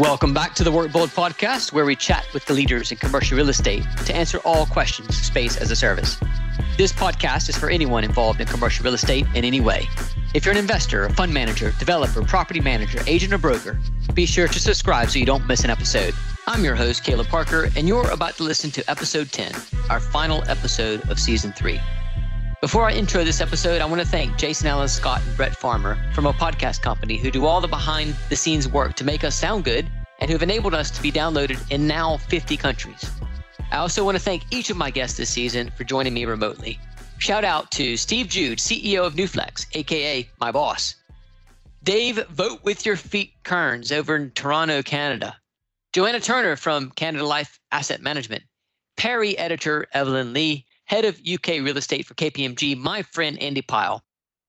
Welcome back to the Work Bold podcast, where we chat with the leaders in commercial real estate to answer all questions space as a service. This podcast is for anyone involved in commercial real estate in any way. If you're an investor, a fund manager, developer, property manager, agent, or broker, be sure to subscribe so you don't miss an episode. I'm your host, Caleb Parker, and you're about to listen to episode 10, our final episode of season three. Before I intro this episode, I want to thank Jason Allen Scott and Brett Farmer from a podcast company who do all the behind the scenes work to make us sound good and who have enabled us to be downloaded in now 50 countries. I also want to thank each of my guests this season for joining me remotely. Shout out to Steve Jude, CEO of Newflex, aka my boss. Dave Vote With Your Feet Kearns over in Toronto, Canada. Joanna Turner from Canada Life Asset Management. Perry editor Evelyn Lee head of UK real estate for KPMG, my friend Andy Pyle.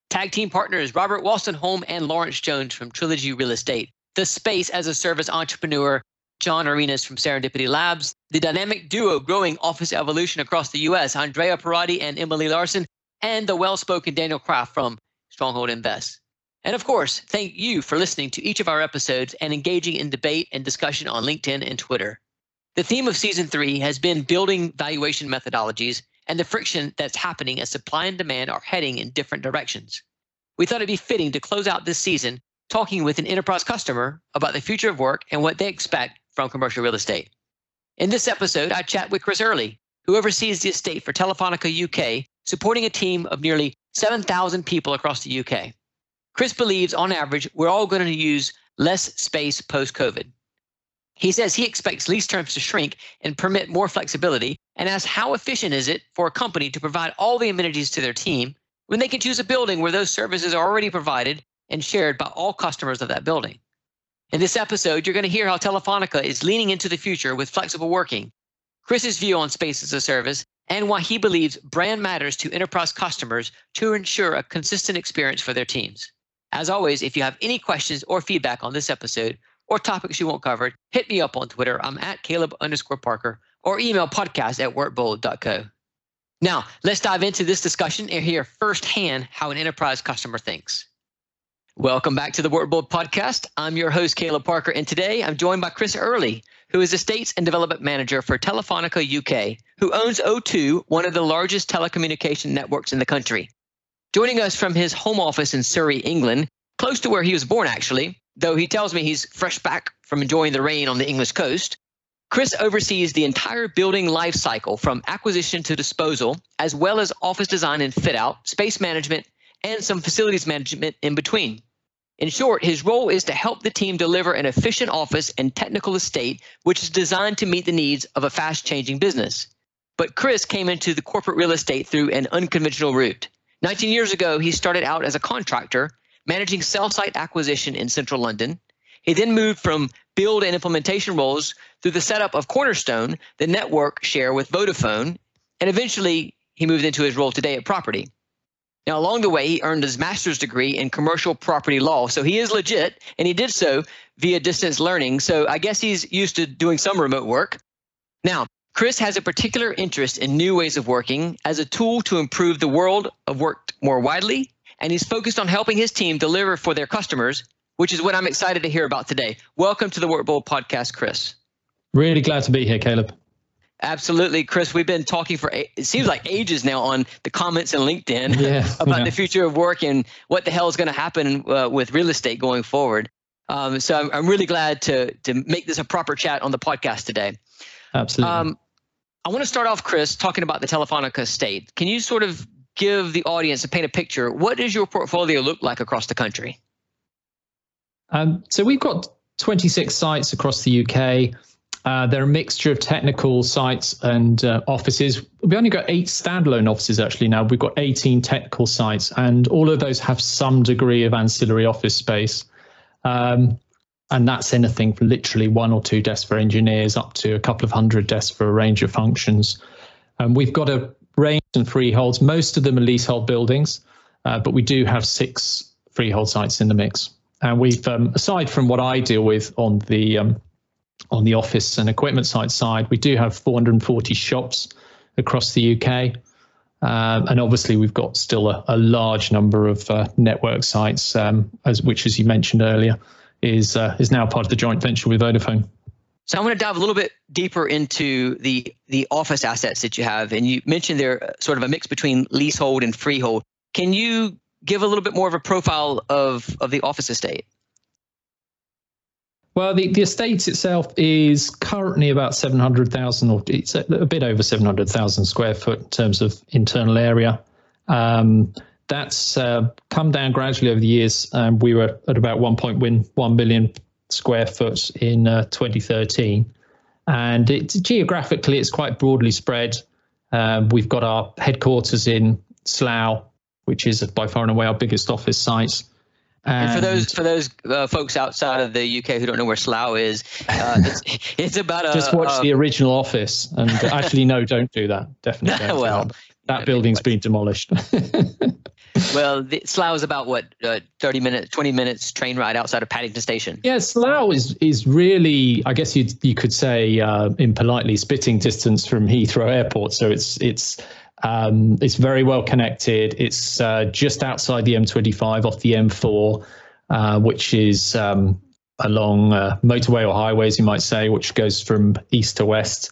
Tag team partners Robert Wolstenholme and Lawrence Jones from Trilogy Real Estate. The space as a service entrepreneur, John Arenas from Serendipity Labs. The dynamic duo growing office evolution across the US, Andrea Parati and Emily Larson. And the well spoken Daniel Kraft from Stronghold Invest. And of course, thank you for listening to each of our episodes and engaging in debate and discussion on LinkedIn and Twitter. The theme of season three has been building valuation methodologies and the friction that's happening as supply and demand are heading in different directions. We thought it'd be fitting to close out this season talking with an enterprise customer about the future of work and what they expect from commercial real estate. In this episode, I chat with Chris Early, who oversees the estate for Telefonica UK, supporting a team of nearly 7,000 people across the UK. Chris believes, on average, we're all going to use less space post COVID. He says he expects lease terms to shrink and permit more flexibility and asks how efficient is it for a company to provide all the amenities to their team when they can choose a building where those services are already provided and shared by all customers of that building. In this episode, you're going to hear how Telefonica is leaning into the future with flexible working, Chris's view on space as a service, and why he believes brand matters to enterprise customers to ensure a consistent experience for their teams. As always, if you have any questions or feedback on this episode, or topics you want covered, hit me up on Twitter. I'm at Caleb underscore Parker or email podcast at workbold.co. Now, let's dive into this discussion and hear firsthand how an enterprise customer thinks. Welcome back to the WorkBold podcast. I'm your host, Caleb Parker, and today I'm joined by Chris Early, who is Estates and Development Manager for Telefonica UK, who owns O2, one of the largest telecommunication networks in the country. Joining us from his home office in Surrey, England, close to where he was born, actually, though he tells me he's fresh back from enjoying the rain on the English coast. Chris oversees the entire building life cycle from acquisition to disposal, as well as office design and fit out, space management, and some facilities management in between. In short, his role is to help the team deliver an efficient office and technical estate, which is designed to meet the needs of a fast changing business. But Chris came into the corporate real estate through an unconventional route. 19 years ago, he started out as a contractor managing cell site acquisition in central London. He then moved from build and implementation roles through the setup of Cornerstone, the network share with Vodafone, and eventually he moved into his role today at Property. Now, along the way, he earned his master's degree in commercial property law. So he is legit, and he did so via distance learning. So I guess he's used to doing some remote work. Now, Chris has a particular interest in new ways of working as a tool to improve the world of work more widely and he's focused on helping his team deliver for their customers, which is what I'm excited to hear about today. Welcome to the Work WorkBold podcast, Chris. Really glad to be here, Caleb. Absolutely, Chris. We've been talking for it seems like ages now on the comments and LinkedIn yeah, about yeah. the future of work and what the hell is going to happen uh, with real estate going forward. Um, so I'm, I'm really glad to to make this a proper chat on the podcast today. Absolutely. Um, I want to start off, Chris, talking about the Telefonica state. Can you sort of give the audience and paint a picture, what does your portfolio look like across the country? Um, so we've got 26 sites across the UK. Uh, they're a mixture of technical sites and uh, offices. We only got eight standalone offices actually now. We've got 18 technical sites, and all of those have some degree of ancillary office space. Um, and that's anything from literally one or two desks for engineers up to a couple of hundred desks for a range of functions. And we've got a range and freeholds. Most of them are leasehold buildings, uh, but we do have six freehold sites in the mix. And we've, um, aside from what I deal with on the um, on the office and equipment site side, we do have 440 shops across the UK. Um, and obviously, we've got still a, a large number of uh, network sites, um, as which, as you mentioned earlier, is uh, is now part of the joint venture with Vodafone. So I want to dive a little bit deeper into the the office assets that you have, and you mentioned they're uh, sort of a mix between leasehold and freehold. Can you give a little bit more of a profile of of the office estate? Well, the, the estate itself is currently about 700,000 or it's a, a, bit over 700,000 square foot in terms of internal area. Um, that's uh, come down gradually over the years. Um, we were at about 1.1 million square foot in uh, 2013. And it, geographically, it's quite broadly spread. Um, we've got our headquarters in Slough, which is by far and away our biggest office site. And, and for those for those uh, folks outside of the UK who don't know where Slough is, uh, it's, it's, about a, just watch the original Office. And actually, no, don't do that. Definitely. well, that, that building's been demolished. well, the, Slough is about what uh, thirty minutes, twenty minutes train ride outside of Paddington Station. Yeah, Slough is is really, I guess you you could say, uh, in politely, spitting distance from Heathrow Airport. So it's it's um, it's very well connected. It's uh, just outside the M25 off the M4, uh, which is um, along uh, motorway or highways, you might say, which goes from east to west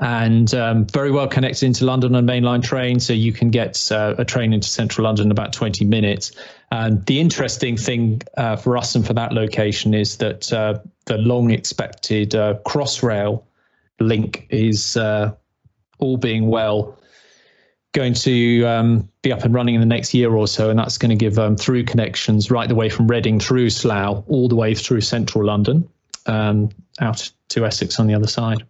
and um, very well connected into London on mainline train. So you can get uh, a train into central London in about 20 minutes. And the interesting thing uh, for us and for that location is that uh, the long expected uh, Crossrail link is uh, all being well going to um, be up and running in the next year or so, and that's going to give um, through connections right the way from Reading through Slough all the way through central London um, out to Essex on the other side.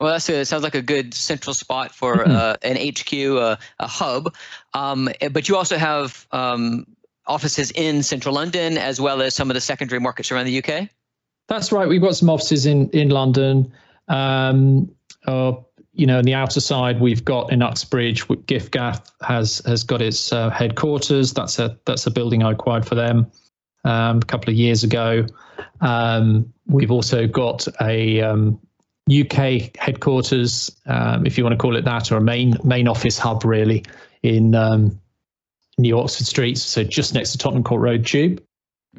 Well, that sounds like a good central spot for mm-hmm. uh, an HQ, uh, a hub. Um, but you also have um, offices in central London as well as some of the secondary markets around the UK. That's right. We've got some offices in in London. Um, uh, you know, on the outer side, we've got in Uxbridge, giffgaff has has got its uh, headquarters. That's a that's a building I acquired for them um, a couple of years ago. Um, we've also got a um, UK headquarters, um, if you want to call it that, or a main main office hub really in um, New Oxford Street, so just next to Tottenham Court Road Tube.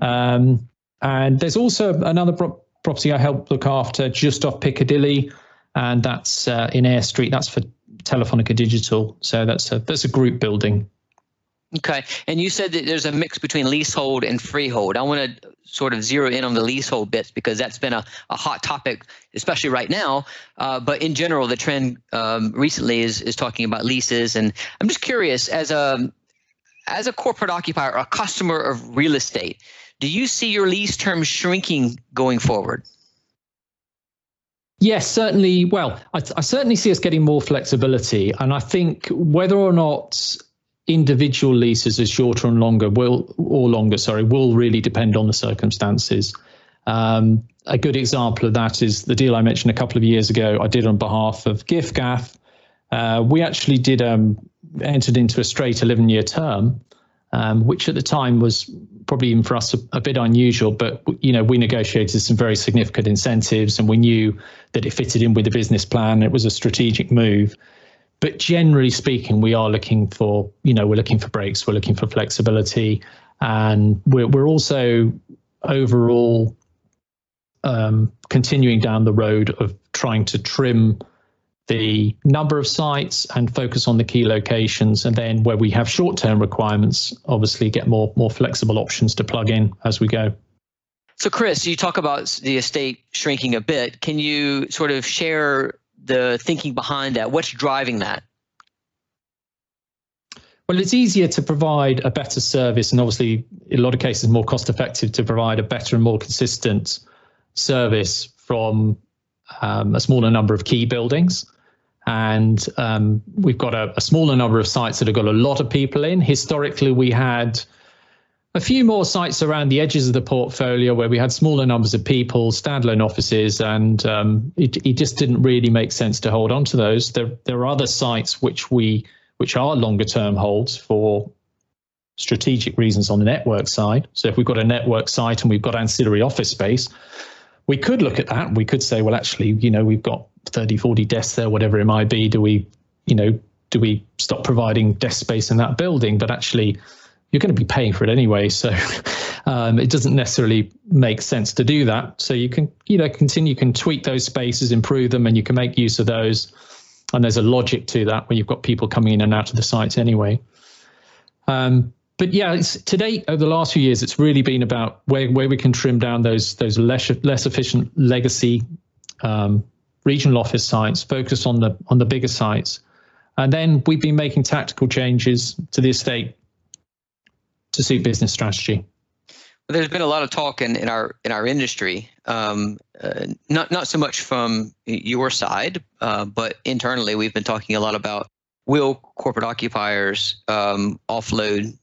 Um, and there's also another pro- property I help look after just off Piccadilly, and that's uh, in Air Street. That's for Telefonica Digital, so that's a that's a group building. Okay. And you said that there's a mix between leasehold and freehold. I want to sort of zero in on the leasehold bits because that's been a, a hot topic, especially right now. Uh, but in general, the trend um, recently is is talking about leases. And I'm just curious, as a as a corporate occupier, a customer of real estate, do you see your lease terms shrinking going forward? Yes, certainly. Well, I, I certainly see us getting more flexibility. And I think whether or not individual leases as shorter and longer will or longer sorry will really depend on the circumstances. Um, a good example of that is the deal i mentioned a couple of years ago i did on behalf of giffgaff. Uh, we actually did um, entered into a straight 11 year term um, which at the time was probably even for us a, a, bit unusual but you know we negotiated some very significant incentives and we knew that it fitted in with the business plan. It was a strategic move but generally speaking, we are looking for, you know, we're looking for breaks, we're looking for flexibility, and we're we're also overall um, continuing down the road of trying to trim the number of sites and focus on the key locations, and then where we have short-term requirements, obviously get more more flexible options to plug in as we go. So, Chris, you talk about the estate shrinking a bit. Can you sort of share the thinking behind that? What's driving that? Well, it's easier to provide a better service, and obviously, in a lot of cases, more cost effective to provide a better and more consistent service from um, a smaller number of key buildings. And um, we've got a, a, smaller number of sites that have got a lot of people in. Historically, we had a few more sites around the edges of the portfolio where we had smaller numbers of people, standalone offices, and um, it, it just didn't really make sense to hold on to those. There, there are other sites which we which are longer term holds for strategic reasons on the network side. So if we've got a network site and we've got ancillary office space, we could look at that. We could say, well, actually, you know, we've got 30, 40 desks there, whatever it might be. Do we, you know, do we stop providing desk space in that building? But actually, you're going to be paying for it anyway. So um, it doesn't necessarily make sense to do that. So you can, you know, continue, you can tweak those spaces, improve them, and you can make use of those. And there's a logic to that when you've got people coming in and out of the sites anyway. Um, but yeah, it's, to date over the last few years, it's really been about where, where we can trim down those those less less efficient legacy um, regional office sites, focus on the on the bigger sites, and then we've been making tactical changes to the estate to suit business strategy. There's been a lot of talk in, in our in our industry, um, uh, not not so much from your side, uh, but internally, we've been talking a lot about will corporate occupiers um, offload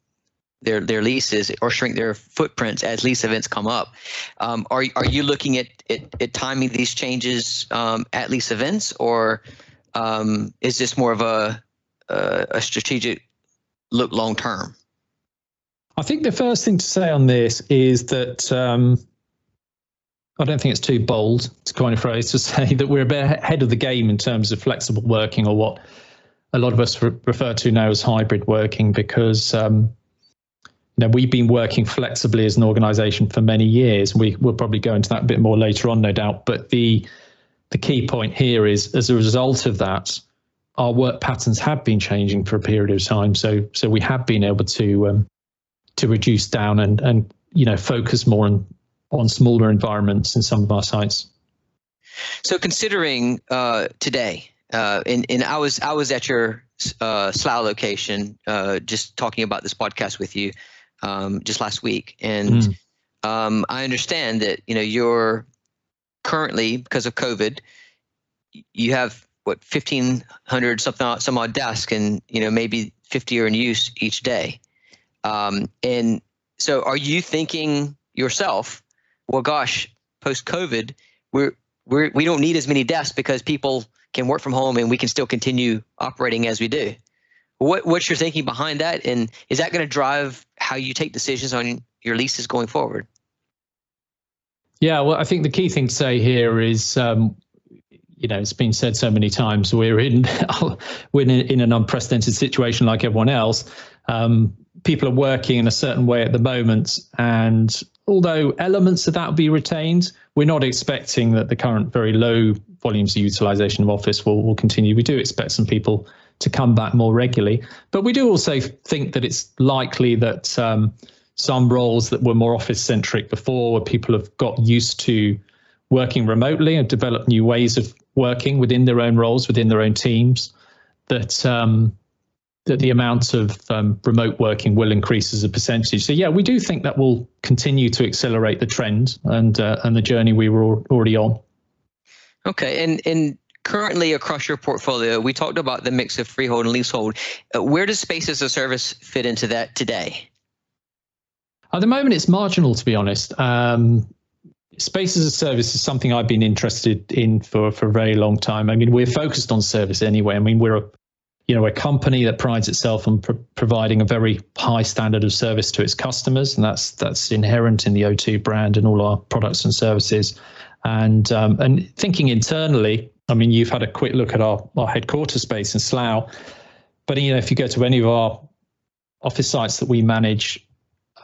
their their leases or shrink their footprints as lease events come up. Um, are are you looking at, at, at timing these changes um, at lease events, or um, is this more of a a, a strategic look long term? I think the first thing to say on this is that um, I don't think it's too bold to coin a phrase to say that we're a bit ahead of the game in terms of flexible working or what a lot of us re- refer to now as hybrid working because um, you know, we've been working flexibly as an organization for many years. We, we'll probably go into that a bit more later on, no doubt. But the the key point here is as a result of that, our work patterns have been changing for a period of time. So so we have been able to um, to reduce down and and you know focus more on on smaller environments in some of our sites. So considering uh, today, uh, and and I was I was at your uh, Slough location uh, just talking about this podcast with you um, just last week, and mm. um, I understand that you know you're currently because of COVID, you have what fifteen hundred something some odd desks, and you know maybe fifty are in use each day. Um, and so, are you thinking yourself, well, gosh, post COVID, we're, we're we don't need as many desks because people can work from home and we can still continue operating as we do. What what's your thinking behind that, and is that going to drive how you take decisions on your leases going forward? Yeah, well, I think the key thing to say here is, um, you know, it's been said so many times. We're in we're in, an unprecedented situation like everyone else. Um, people are working in a certain way at the moment. And although elements of that will be retained, we're not expecting that the current very low volumes of utilization of office will, will continue. We do expect some people to come back more regularly. But we do also think that it's likely that um, some roles that were more office centric before, where people have got used to working remotely and developed new ways of working within their own roles, within their own teams, that um, that the amount of um, remote working will increase as a percentage. So yeah, we do think that will continue to accelerate the trend and uh, and the journey we were already on. Okay, and and currently across your portfolio, we talked about the mix of freehold and leasehold. Uh, where does space as a service fit into that today? At the moment, it's marginal, to be honest. Um, space as a service is something I've been interested in for, for a very long time. I mean, we're focused on service anyway. I mean, we're a you know, a company that prides itself on providing a very high standard of service to its customers, and that's that's inherent in the O2 brand and all our products and services. And um, and thinking internally, I mean, you've had a quick look at our our headquarters space in Slough, but you know, if you go to any of our office sites that we manage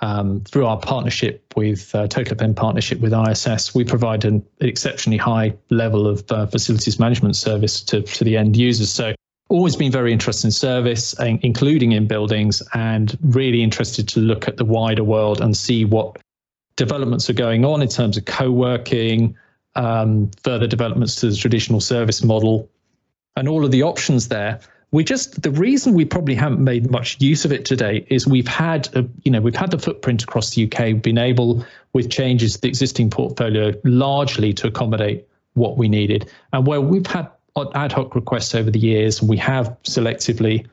um, through our partnership with uh, TotalEPEN partnership with ISS, we provide an exceptionally high level of uh, facilities management service to to the end users. So always been very interested in service, including in buildings, and really interested to look at the wider world and see what developments are going on in terms of co-working, um, further developments to the traditional service model, and all of the options there. We just the reason we probably haven't made much use of it today is we've had a, you know we've had the footprint across the UK, been able with changes to the existing portfolio largely to accommodate what we needed, and where we've had ad hoc requests over the years, and we have selectively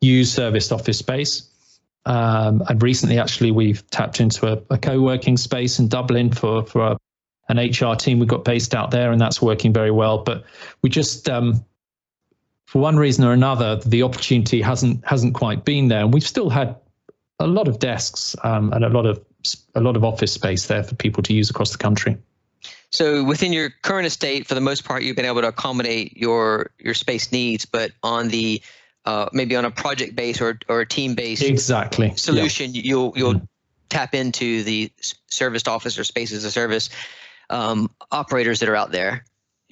used serviced office space. Um, and recently, actually, we've tapped into a, a co-working space in Dublin for for a, an HR team we've got based out there, and that's working very well. But we just, um, for one reason or another, the opportunity hasn't hasn't quite been there, and we've still had a lot of desks um, and a lot of a lot of office space there for people to use across the country. So within your current estate, for the most part, you've been able to accommodate your your space needs. But on the uh, maybe on a project base or or a team based exactly solution, yeah. you'll you'll mm. tap into the serviced office or space as a service um, operators that are out there.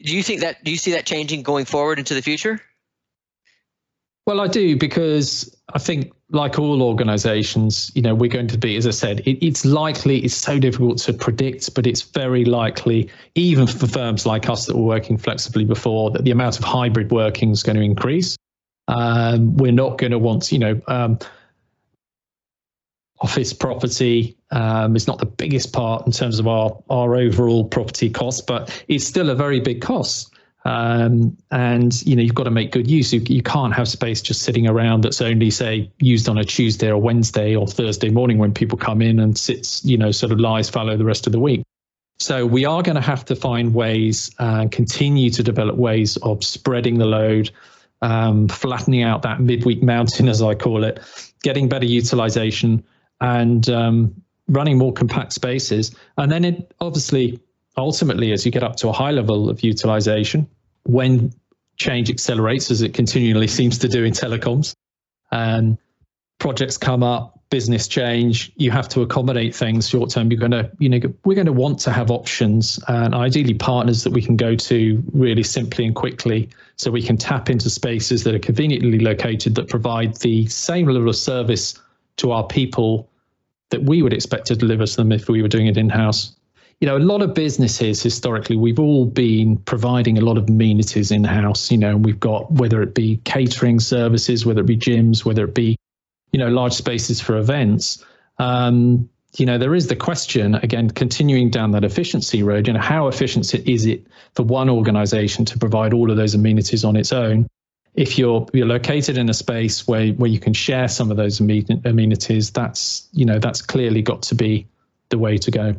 Do you think that do you see that changing going forward into the future? Well, I do because I think, like all organisations, you know, we're going to be, as I said, it, it's likely, it's so difficult to predict, but it's very likely, even for firms like us that were working flexibly before, that the amount of hybrid working is going to increase. Um, we're not going to want, you know, um, office property um, is not the biggest part in terms of our our overall property cost, but it's still a very big cost. Um, and you know you've got to make good use. You, you can't have space just sitting around that's only say used on a Tuesday or Wednesday or Thursday morning when people come in and sits you know sort of lies fallow the rest of the week. So we are going to have to find ways and uh, continue to develop ways of spreading the load, um, flattening out that midweek mountain as I call it, getting better utilization, and um, running more compact spaces. And then it obviously ultimately, as you get up to a high level of utilization, when change accelerates, as it continually seems to do in telecoms, and projects come up, business change, you have to accommodate things short term. You're going to, you know, we're going to want to have options and ideally partners that we can go to really simply and quickly so we can tap into spaces that are conveniently located that provide the same level of service to our people that we would expect to deliver to them if we were doing it in house you know, a lot of businesses historically, we've all been providing a lot of amenities in house. You know, and we've got whether it be catering services, whether it be gyms, whether it be, you know, large spaces for events. Um, you know, there is the question again, continuing down that efficiency road. You know, how efficient is it for one organization to provide all of those amenities on its own? If you're you're located in a space where where you can share some of those amenities, that's you know that's clearly got to be the way to go.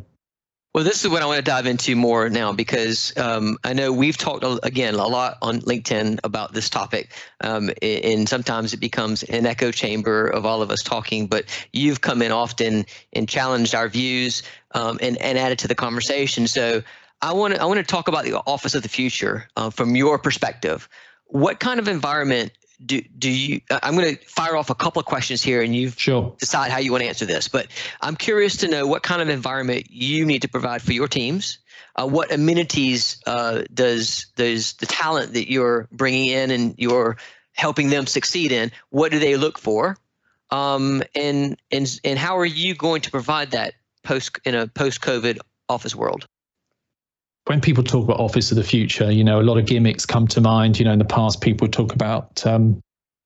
Well, this is what I want to dive into more now because um, I know we've talked again a lot on LinkedIn about this topic, um, and sometimes it becomes an echo chamber of all of us talking. But you've come in often and challenged our views um, and and added to the conversation. So I want to I want to talk about the office of the future uh, from your perspective. What kind of environment do do you i'm going to fire off a couple of questions here and you sure. decide how you want to answer this but i'm curious to know what kind of environment you need to provide for your teams. Uh, what amenities uh, does does the talent that you're bringing in and you're helping them succeed in what do they look for? Um, and and and how are you going to provide that post in a post covid office world when people talk about office of the future, you know, a lot of gimmicks come to mind. You know, in the past, people talk about um,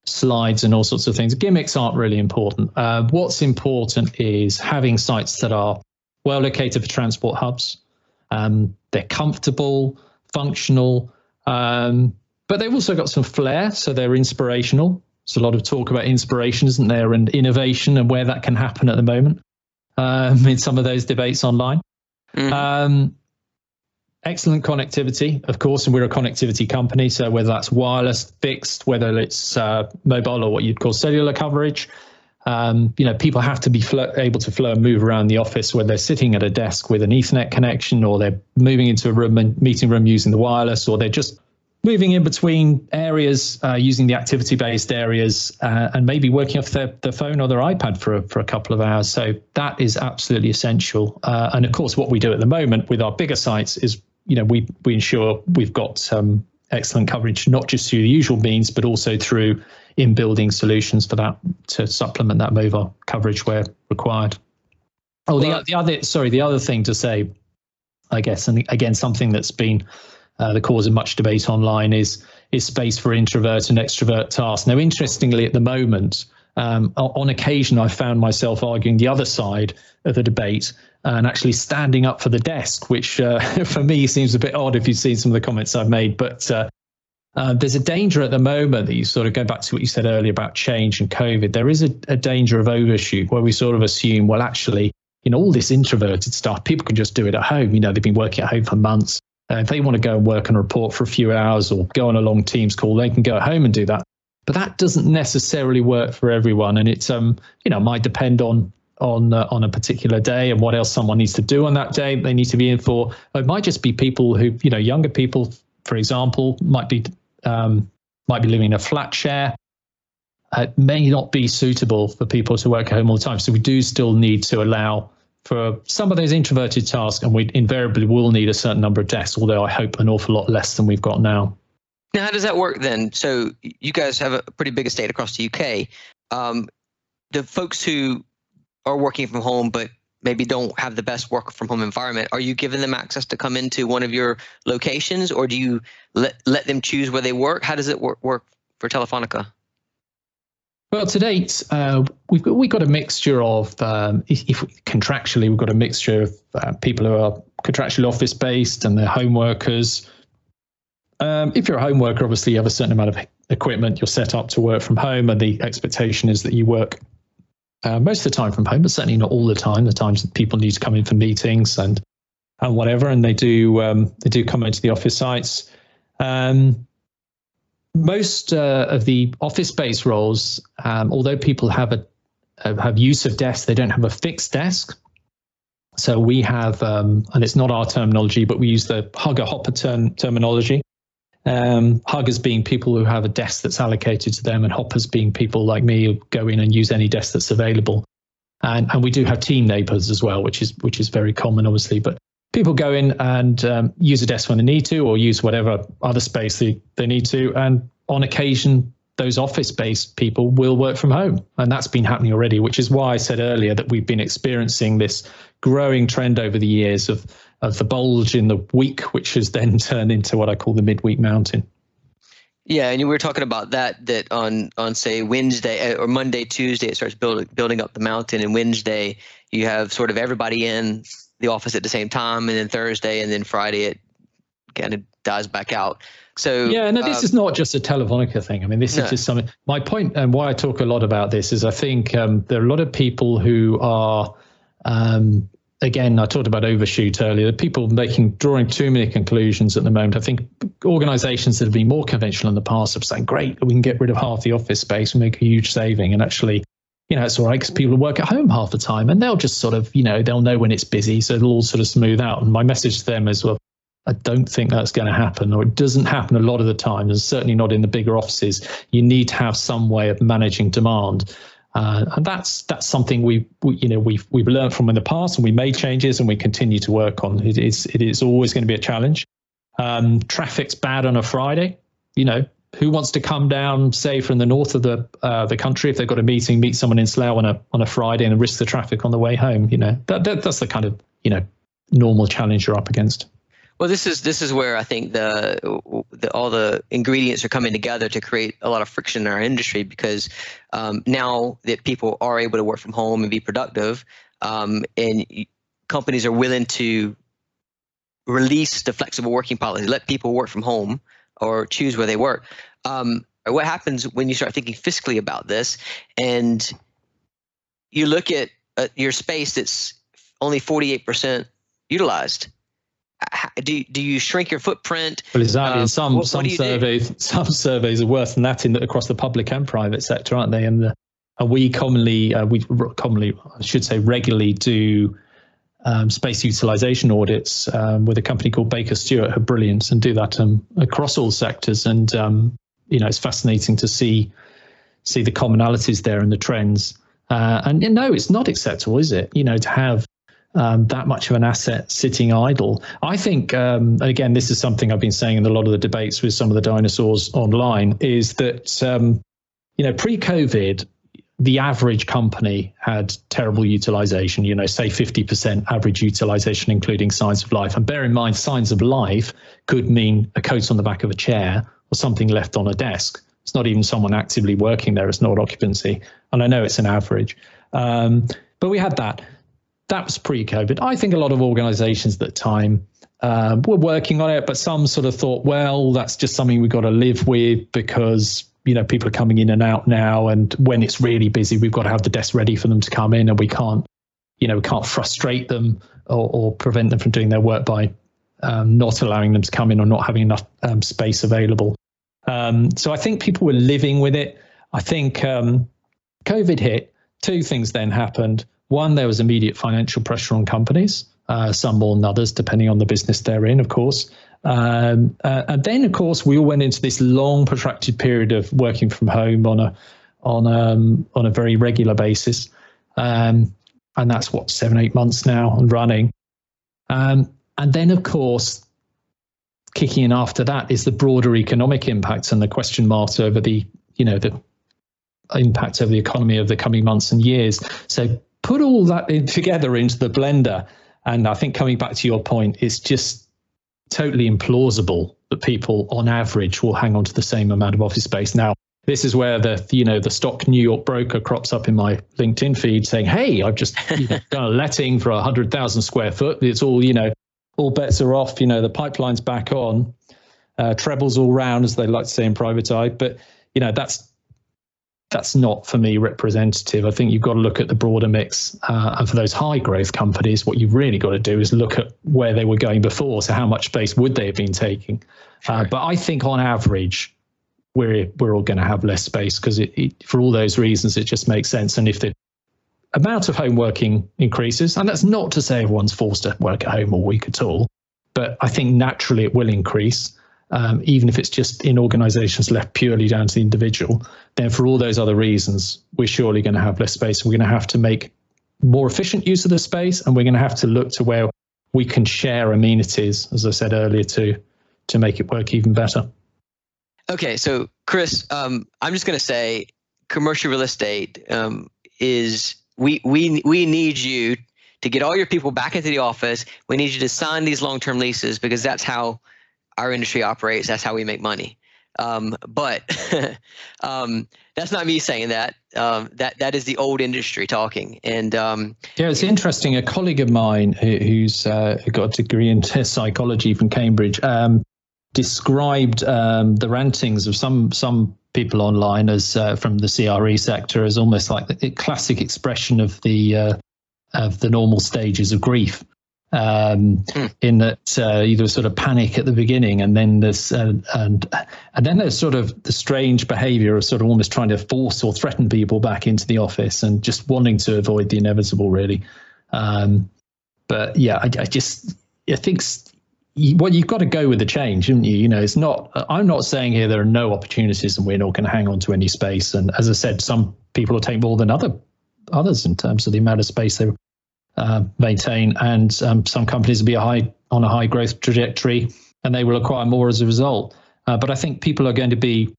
slides and all sorts of things. Gimmicks aren't really important. Uh, what's important is having sites that are well located for transport hubs. Um, they're comfortable, functional, um, but they've also got some flair, so they're inspirational. There's a lot of talk about inspiration, isn't there, and innovation and where that can happen at the moment um, in some of those debates online. Mm. Excellent connectivity, of course, and we're a connectivity company. So whether that's wireless, fixed, whether it's uh, mobile or what you'd call cellular coverage, um, you know, people have to be able to flow and move around the office where they're sitting at a desk with an Ethernet connection, or they're moving into a room and meeting room using the wireless, or they're just moving in between areas uh, using the activity based areas uh, and maybe working off their, their phone or their iPad for, a, for a couple of hours. So that is absolutely essential. Uh, and of course, what we do at the moment with our bigger sites is you know, we we ensure we've got um, excellent coverage, not just through the usual means, but also through in building solutions for that to supplement that mobile coverage where required. Oh, the, the other sorry, the other thing to say, I guess, and again, something that's been uh, the cause of much debate online is is space for introvert and extrovert tasks. Now, interestingly, at the moment, um, on occasion, I found myself arguing the other side of the debate and actually standing up for the desk, which uh, for me seems a bit odd if you've seen some of the comments I've made. But uh, uh, there's a danger at the moment that you sort of go back to what you said earlier about change and COVID. There is a, a danger of overshoot where we sort of assume, well, actually, you know, all this introverted stuff, people can just do it at home. You know, they've been working at home for months. Uh, if they want to go and work and report for a few hours or go on a long Teams call, they can go home and do that. But that doesn't necessarily work for everyone, and it's um, you know, might depend on on uh, on a particular day and what else someone needs to do on that day they need to be in for it might just be people who you know younger people for example might be um, might be living in a flat share It may not be suitable for people to work at home all the time. So we do still need to allow for some of those introverted tasks, and we invariably will need a certain number of desks, although I hope an awful lot less than we've got now. Now, how does that work then? So you guys have a pretty big estate across the UK. Um, the folks who are working from home but maybe don't have the best work from home environment, are you giving them access to come into one of your locations, or do you let let them choose where they work? How does it work work for Telefonica? Well, to date, uh, we've got, we've got a mixture of, um, if, if, contractually, we've got a mixture of uh, people who are contractually office based and they're home workers. Um, if you're a home worker, obviously you have a certain amount of equipment. You're set up to work from home, and the expectation is that you work uh, most of the time from home, but certainly not all the time. The times that people need to come in for meetings and and whatever, and they do um, they do come into the office sites. Um, most uh, of the office-based roles, um, although people have a have use of desks, they don't have a fixed desk. So we have, um, and it's not our terminology, but we use the hugger hopper term, terminology. Um, huggers being people who have a desk that's allocated to them, and hoppers being people like me who go in and use any desk that's available. And and we do have team neighbours as well, which is which is very common, obviously. But people go in and um, use a desk when they need to, or use whatever other space they, they need to. And on occasion, those office based people will work from home. And that's been happening already, which is why I said earlier that we've been experiencing this growing trend over the years of, of the bulge in the week, which has then turned into what I call the midweek mountain. Yeah, and we were talking about that. That on on say Wednesday uh, or Monday, Tuesday, it starts building building up the mountain, and Wednesday you have sort of everybody in the office at the same time, and then Thursday and then Friday it kind of dies back out. So yeah, no, this um, is not just a Telefonica thing. I mean, this no. is just something. My point and why I talk a lot about this is I think um, there are a lot of people who are. Um, again, I talked about overshoot earlier. People making drawing too many conclusions at the moment. I think organisations that have been more conventional in the past have saying, "Great, we can get rid of half the office space and make a huge saving," and actually you know, it's all right because people work at home half the time and they'll just sort of, you know, they'll know when it's busy. So it'll all sort of smooth out. And my message to them is, well, I don't think that's going to happen, or it doesn't happen a lot of the time, and certainly not in the bigger offices. You need to have some way of managing demand. Uh, and that's that's something we, we, you know we've we've learned from in the past, and we made changes, and we continue to work on. It is it is always going to be a challenge. Um, traffic's bad on a Friday. You know, who wants to come down, say from the north of the uh, the country, if they've got a meeting, meet someone in Slough on a on a Friday and risk the traffic on the way home? You know, that, that that's the kind of you know normal challenge you're up against. Well, this is this is where I think the, the, all the ingredients are coming together to create a lot of friction in our industry because um, now that people are able to work from home and be productive, um, and companies are willing to release the flexible working policy, let people work from home or choose where they work. Um, what happens when you start thinking fiscally about this and you look at uh, your space that's only 48% utilized? Do, do you shrink your footprint? Well, exactly. Um, some what, some what surveys some surveys are worse than that in the, across the public and private sector, aren't they? And the, and we commonly uh, we commonly I should say regularly do um, space utilization audits um, with a company called Baker Stuart, who brilliant and do that um, across all sectors. And um, you know, it's fascinating to see see the commonalities there and the trends. Uh, and you no, it's not acceptable, is it? You know, to have um, that much of an asset sitting idle. I think, um, again, this is something I've been saying in a lot of the debates with some of the dinosaurs online, is that um, you know, pre-COVID, the average company had terrible utilization, you know, say 50% average utilization, including signs of life. And bear in mind, signs of life could mean a coat on the back of a chair or something left on a desk. It's not even someone actively working there, it's not occupancy. And I know it's an average. Um, but we had that. That was pre COVID. I think a lot of organizations at the time uh, were working on it, but some sort of thought, well, that's just something we've got to live with because you know people are coming in and out now. And when it's really busy we've got to have the desk ready for them to come in and we can't you know we can't frustrate them or, or prevent them from doing their work by um, not allowing them to come in or not having enough um, space available. Um, so i think people were living with it. I think um, covid hit two things then happened one there was immediate financial pressure on companies uh, some more than others depending on the business they're in of course um, uh, and then, of course, we all went into this long, protracted period of working from home on a on um, on a very regular basis, um, and that's what seven eight months now and running. Um, and then, of course, kicking in after that is the broader economic impacts and the question marks over the you know the impact over the economy of the coming months and years. So put all that in together into the blender, and I think coming back to your point, it's just totally implausible that people on average will hang on to the same amount of office space. Now, this is where the you know the stock New York broker crops up in my LinkedIn feed saying, "Hey, I've just you know, done a letting for a hundred thousand square foot. It's all you know, all bets are off. You know, the pipeline's back on, uh, trebles all round, as they like to say in private eye. But you know, that's that's not for me representative. I think you've got to look at the broader mix. Uh, and for those high growth companies, what you've really got to do is look at where they were going before. So how much space would they have been taking? Uh, sure. Uh, but I think on average, we're we're all going to have less space because for all those reasons, it just makes sense. And if the amount of home working increases, and that's not to say everyone's forced to work at home all week at all, but I think naturally it will increase um, even if it's just in organizations left purely down to the individual, then for all those other reasons, we're surely going to have less space. We're going to have to make more efficient use of the space, and we're going to have to look to where we can share amenities, as I said earlier, to to make it work even better. Okay, so Chris, um, I'm just going to say, commercial real estate um, is we we we need you to get all your people back into the office. We need you to sign these long-term leases because that's how our industry operates. That's how we make money. Um, but um, that's not me saying that. Um, that that is the old industry talking. And um, yeah, it's interesting. A colleague of mine who, who's uh, got a degree in psychology from Cambridge um, described um, the rantings of some some people online as uh, from the CRE sector as almost like the classic expression of the uh, of the normal stages of grief um, mm. in that uh, you sort of panic at the beginning, and then this uh, and and then there's sort of the strange behaviour of sort of almost trying to force or threaten people back into the office and just wanting to avoid the inevitable, really. Um, but yeah, I, I just I think well, you've got to go with the change, haven't you? You know, it's not. I'm not saying here there are no opportunities and we're not going to hang on to any space. And as I said, some people will take more than other others in terms of the amount of space they uh, maintain, and um, some companies will be a high on a high growth trajectory, and they will acquire more as a result. Uh, but I think people are going to be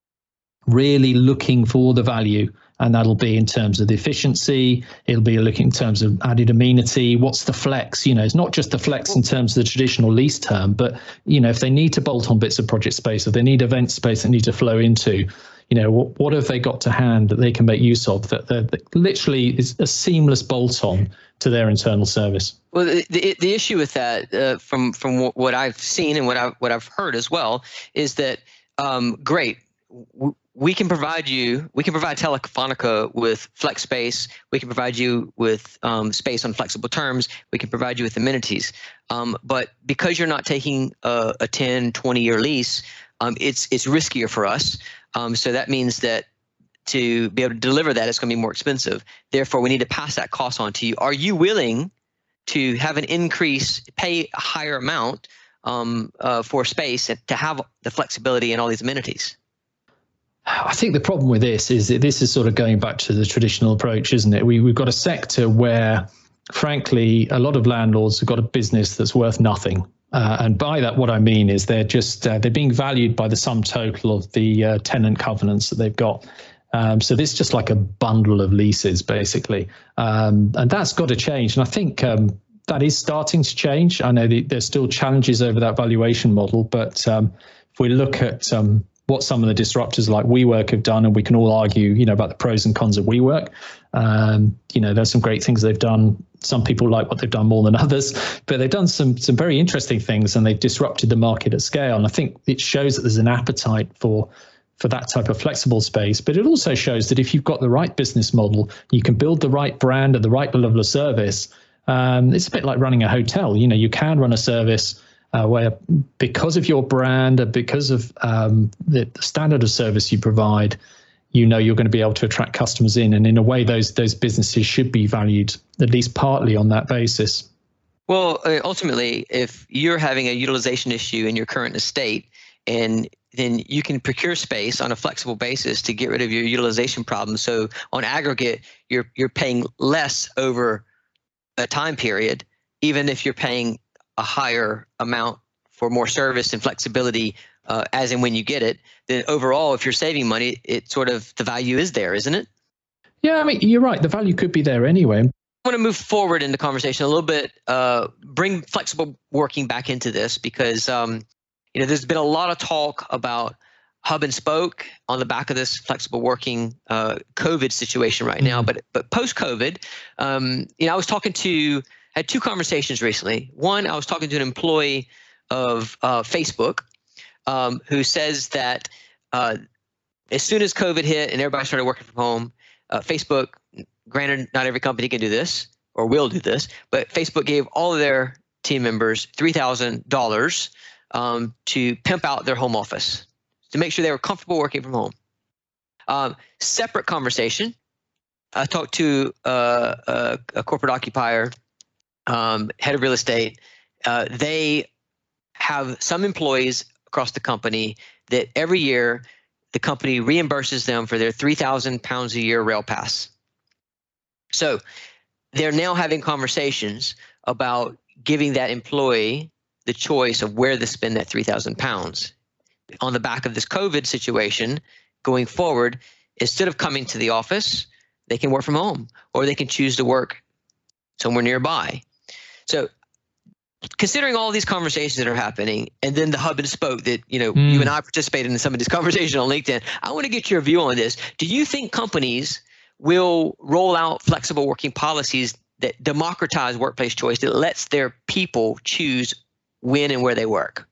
really looking for the value and that'll be in terms of the efficiency it'll be looking in terms of added amenity what's the flex you know it's not just the flex in terms of the traditional lease term but you know if they need to bolt on bits of project space or they need event space that need to flow into you know what, what have they got to hand that they can make use of that, that, that literally is a seamless bolt on to their internal service. Well, the, the, the issue with that, uh, from from what I've seen and what I what I've heard as well, is that um, great. we can provide you. We can provide Telefonica with flex space. We can provide you with um, space on flexible terms. We can provide you with amenities. Um, but because you're not taking a, a 10, 20 year lease, um, it's it's riskier for us. Um, so that means that to be able to deliver that, it's going to be more expensive. Therefore, we need to pass that cost on to you. Are you willing to have an increase, pay a higher amount um, uh, for space to have the flexibility and all these amenities? I think the problem with this is that this is sort of going back to the traditional approach, isn't it? We, we've got a sector where, frankly, a lot of landlords have got a business that's worth nothing. Uh, and by that, what I mean is they're just uh, they're being valued by the sum total of the uh, tenant covenants that they've got. Um, so this is just like a bundle of leases, basically, um, and that's got to change. And I think um, that is starting to change. I know the, there's still challenges over that valuation model, but um, if we look at um, what some of the disruptors like WeWork have done, and we can all argue, you know, about the pros and cons of WeWork. Um, you know, there's some great things they've done. Some people like what they've done more than others, but they've done some some very interesting things, and they've disrupted the market at scale. And I think it shows that there's an appetite for for that type of flexible space. But it also shows that if you've got the right business model, you can build the right brand and the right level of service. Um, it's a bit like running a hotel. You know, you can run a service uh, where, because of your brand, and because of um, the, standard of service you provide, you know you're going to be able to attract customers in, and in a way, those those businesses should be valued at least partly on that basis. Well, uh, ultimately, if you're having a utilization issue in your current estate, and then you can procure space on a flexible basis to get rid of your utilization problem. So on aggregate, you're you're paying less over a time period, even if you're paying a higher amount for more service and flexibility uh, as and when you get it. Then overall, if you're saving money, it sort of the value is there, isn't it? Yeah, I mean you're right. The value could be there anyway. I want to move forward in the conversation a little bit, uh, bring flexible working back into this because um, you know there's been a lot of talk about hub and spoke on the back of this flexible working uh, COVID situation right now. Mm-hmm. But but post COVID, um, you know, I was talking to had two conversations recently. One, I was talking to an employee of uh, Facebook um, who says that uh, as soon as COVID hit and everybody started working from home, uh, Facebook, granted, not every company can do this or will do this, but Facebook gave all of their team members three thousand um, to pimp out their home office to make sure they were comfortable working from home. Um, separate conversation. I talked to uh, a, a, corporate occupier, um, head of real estate. Uh, they have some employees across the company that every year the company reimburses them for their 3,000 pounds a year rail pass. So they're now having conversations about giving that employee the choice of where to spend that 3,000 pounds on the back of this COVID situation going forward, instead of coming to the office, they can work from home or they can choose to work somewhere nearby. So considering all these conversations that are happening and then the hub and spoke that you know mm. you and i participated in some of these conversations on linkedin i want to get your view on this do you think companies will roll out flexible working policies that democratize workplace choice that lets their people choose when and where they work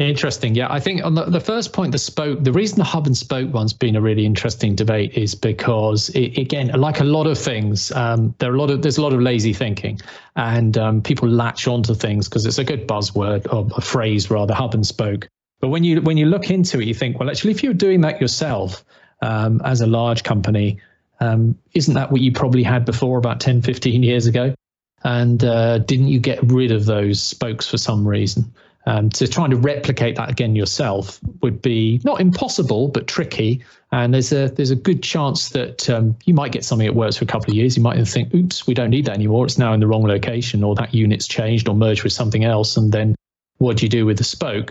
Interesting. Yeah, I think on the, the first point, the spoke, the reason the hub and spoke one's been a really interesting debate is because, it, again, like a lot of things, um, there are a lot of there's a lot of lazy thinking, and um, people latch onto things because it's a good buzzword or a phrase rather, hub and spoke. But when you when you look into it, you think, well, actually, if you're doing that yourself um, as a large company, um, isn't that what you probably had before about 10, 15 years ago? And uh, didn't you get rid of those spokes for some reason? Um, so trying to replicate that again yourself would be not impossible, but tricky. And there's a there's a good chance that um, you might get something that works for a couple of years. You might think, "Oops, we don't need that anymore. It's now in the wrong location, or that unit's changed or merged with something else." And then what do you do with the spoke?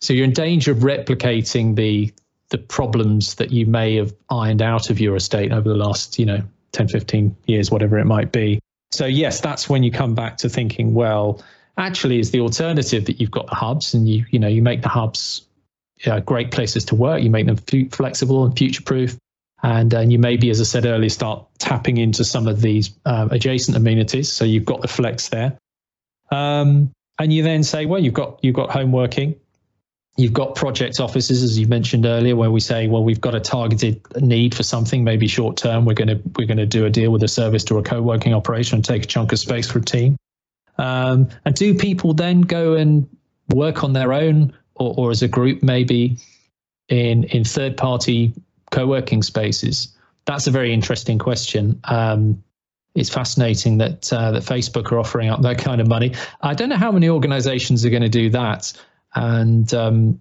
So you're in danger of replicating the the problems that you may have ironed out of your estate over the last, you know, 10, 15 years, whatever it might be. So yes, that's when you come back to thinking, well, actually is the alternative that you've got the hubs and you you know you make the hubs uh, great places to work. You make them f- flexible and future proof and and you maybe as i said earlier start tapping into some of these uh, adjacent amenities. So you've got the flex there. Um, and you then say well you've got you've got home working you've got project offices as you mentioned earlier where we say well we've got a targeted need for something maybe short term we're going to we're going to do a deal with a service to a co-working operation and take a chunk of space for a team um, and do people then go and work on their own or, or as a group, maybe in in third party co working spaces? That's a very interesting question. Um, it's fascinating that uh, that Facebook are offering up that kind of money. I don't know how many organizations are going to do that. And um,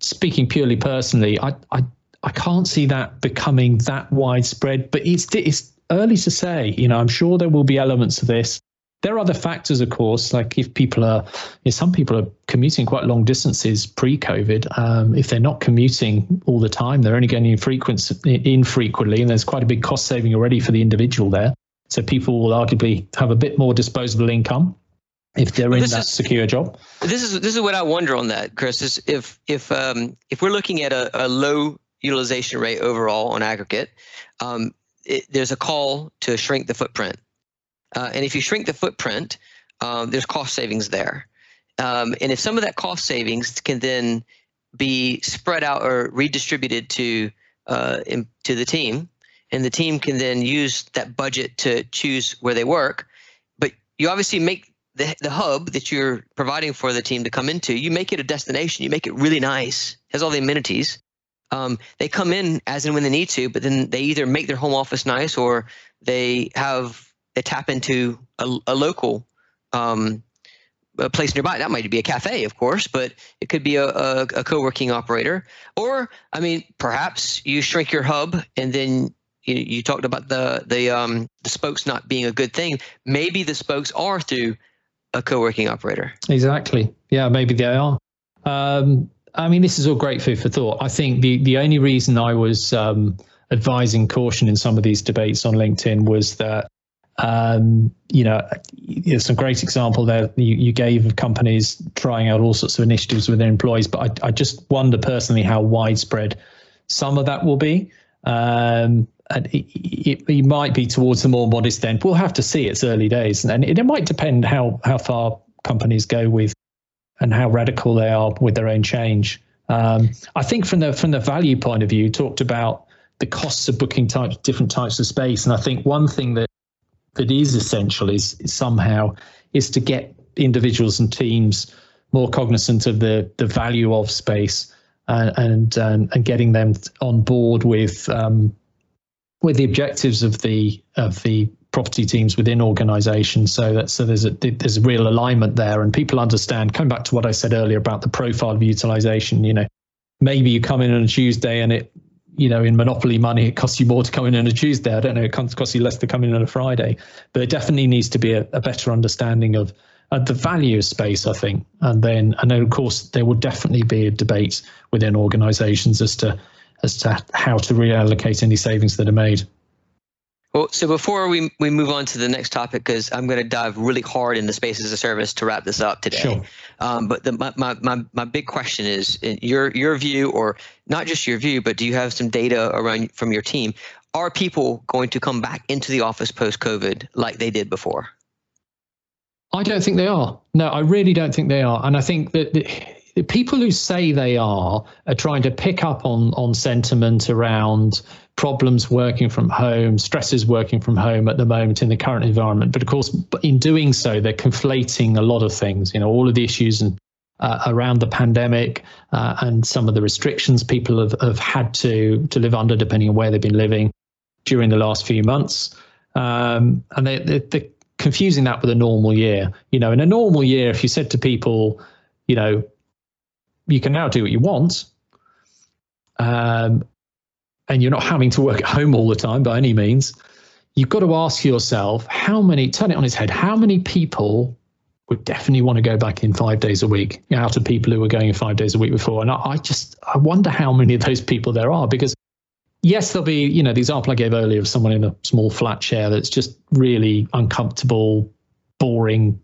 speaking purely personally, I, I I can't see that becoming that widespread. But it's it's early to say. You know, I'm sure there will be elements of this there are other factors, of course, like if people are, know, some people are commuting quite long distances pre-COVID. Um, if they're not commuting all the time, they're only getting infrequent, infrequently, and there's quite a big cost saving already for the individual there. So people will arguably have a bit more disposable income if they're in that is, secure job. This is this is what I wonder on that, Chris. Is if if um, if we're looking at a, a low utilization rate overall on aggregate, um, it, there's a call to shrink the footprint uh, and if you shrink the footprint, um, there's cost savings there. Um, and if some of that cost savings can then be spread out or redistributed to uh, in, to the team, and the team can then use that budget to choose where they work. But you obviously make the, the hub that you're providing for the team to come into, you make it a destination. You make it really nice, has all the amenities. Um, they come in as and when they need to, but then they either make their home office nice or they have they tap into a, a local um, a place nearby. That might be a cafe, of course, but it could be a, a, a co-working operator. Or, I mean, perhaps you shrink your hub and then you, you talked about the the um, the spokes not being a good thing. Maybe the spokes are through a co-working operator. Exactly. Yeah, maybe they are. Um, I mean, this is all great food for thought. I think the the only reason I was um, advising caution in some of these debates on LinkedIn was that um, you know, there's some great example there you, you, gave of companies trying out all sorts of initiatives with their employees, but I, I just wonder personally how widespread some of that will be. Um, and it, it, it, might be towards the more modest end. We'll have to see. It's early days, and it, it might depend how how far companies go with and how radical they are with their own change. Um, I think from the from the value point of view, you talked about the costs of booking types, different types of space, and I think one thing that that is essential is, is somehow is to get individuals and teams more cognizant of the the value of space uh, and and, and getting them on board with um, with the objectives of the of the property teams within organizations so that so there's a there's a real alignment there and people understand coming back to what I said earlier about the profile of utilization you know maybe you come in on a Tuesday and it you know, in monopoly money, it costs you more to come in on a Tuesday. I don't know, it costs you less to come in on a Friday. But there definitely needs to be a, a better understanding of uh, the value of space, I think. And then, and then, of course, there will definitely be a debate within organisations as to as to how to reallocate any savings that are made. Well, so before we, we move on to the next topic, because I'm going to dive really hard into space as a service to wrap this up today. Sure. Um, but the, my, my, my, my big question is your your view, or not just your view, but do you have some data around from your team? Are people going to come back into the office post COVID like they did before? I don't think they are. No, I really don't think they are. And I think that people who say they are are trying to pick up on on sentiment around problems working from home, stresses working from home at the moment in the current environment. But of course, in doing so, they're conflating a lot of things. You know, all of the issues and uh, around the pandemic uh, and some of the restrictions people have, have had to to live under, depending on where they've been living during the last few months. Um, and they, they, they're confusing that with a normal year. You know, in a normal year, if you said to people, you know, you can now do what you want. Um, and you're not having to work at home all the time by any means, you've got to ask yourself how many, turn it on its head, how many people would definitely want to go back in five days a week out of people who were going in five days a week before? And I, I just, I wonder how many of those people there are because yes, there'll be, you know, the example I gave earlier of someone in a small flat chair that's just really uncomfortable, boring,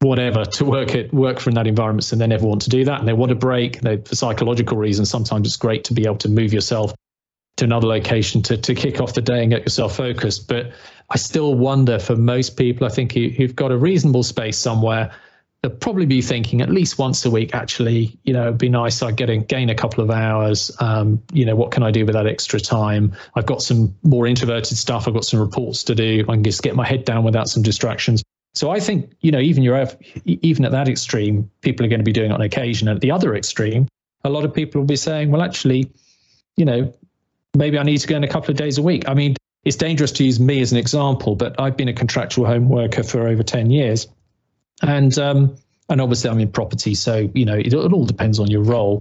whatever to work it work from that environment so they never want to do that and they want a break. They, for psychological reasons sometimes it's great to be able to move yourself to another location to, to kick off the day and get yourself focused but i still wonder for most people i think who've got a reasonable space somewhere. They'll probably be thinking at least once a week actually you know it'd be nice i get a, gain a couple of hours um, you know what can i do with that extra time? I've got some more introverted stuff i've got some reports to do i can just get my head down without some distractions so I think you know even even at that extreme, people are going to be doing it on occasion. At the other extreme, a lot of people will be saying, well, actually, you know, maybe I need to go in a couple of days a week. I mean, it's dangerous to use me as an example, but I've been a contractual home worker for over ten years, and um, and obviously I'm in property, so you know it, it all depends on your role.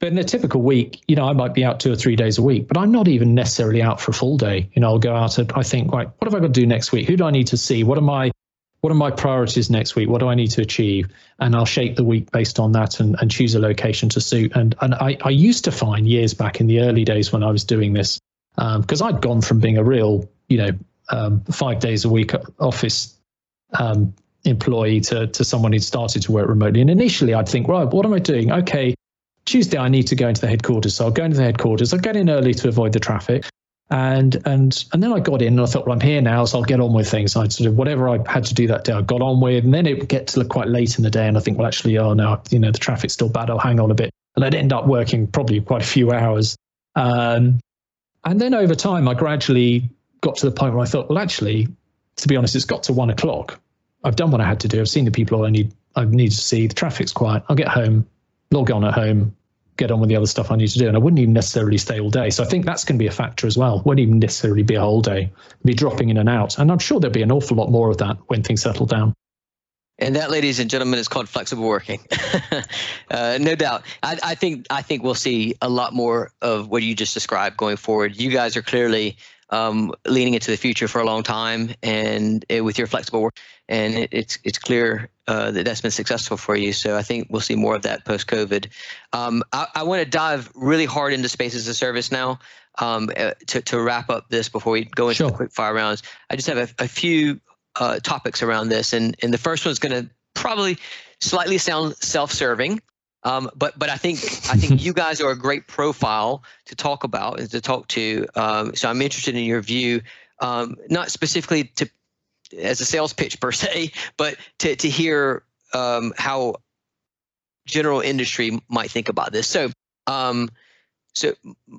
But in a typical week, you know, I might be out two or three days a week, but I'm not even necessarily out for a full day. You know, I'll go out and I think, right, what have I got to do next week? Who do I need to see? What are my what are my priorities next week? What do I need to achieve? And I'll shape the week based on that and, and choose a location to suit. And and I, I used to find years back in the early days when I was doing this, because um, I'd gone from being a real, you know, um, five days a week office um, employee to, to someone who'd started to work remotely. And initially I'd think, right, what am I doing? Okay, Tuesday I need to go into the headquarters. So I'll go into the headquarters. I'll get in early to avoid the traffic and and and then I got in and I thought, well, I'm here now, so I'll get on with things. I sort of whatever I had to do that day, I got on with, and then it would get to quite late in the day, and I think, well, actually, oh no, you know, the traffic's still bad. I'll hang on a bit, and I'd end up working probably quite a few hours. Um, and then over time, I gradually got to the point where I thought, well, actually, to be honest, it's got to one o'clock. I've done what I had to do. I've seen the people I need. I need to see. The traffic's quiet. I'll get home, log on at home, get on with the other stuff I need to do. And I wouldn't even necessarily stay all day. So I think that's going to be a factor as well. Wouldn't even necessarily be a whole day, be dropping in and out. And I'm sure there'll be an awful lot more of that when things settle down. And that, ladies and gentlemen, is called flexible working. uh, no doubt. I, I, think I think we'll see a lot more of what you just described going forward. You guys are clearly um, leaning into the future for a long time, and it, with your flexible work, and it, it's it's clear uh, that that's been successful for you. So I think we'll see more of that post COVID. Um, I, I want to dive really hard into space as a service now. Um, uh, to, to wrap up this before we go into sure. the quick fire rounds, I just have a, a few uh, topics around this, and and the first one's going to probably slightly sound self-serving, um, but but I think I think you guys are a great profile to talk about and to talk to. Um, so I'm interested in your view, um, not specifically to as a sales pitch per se, but to to hear um, how general industry might think about this. So um, so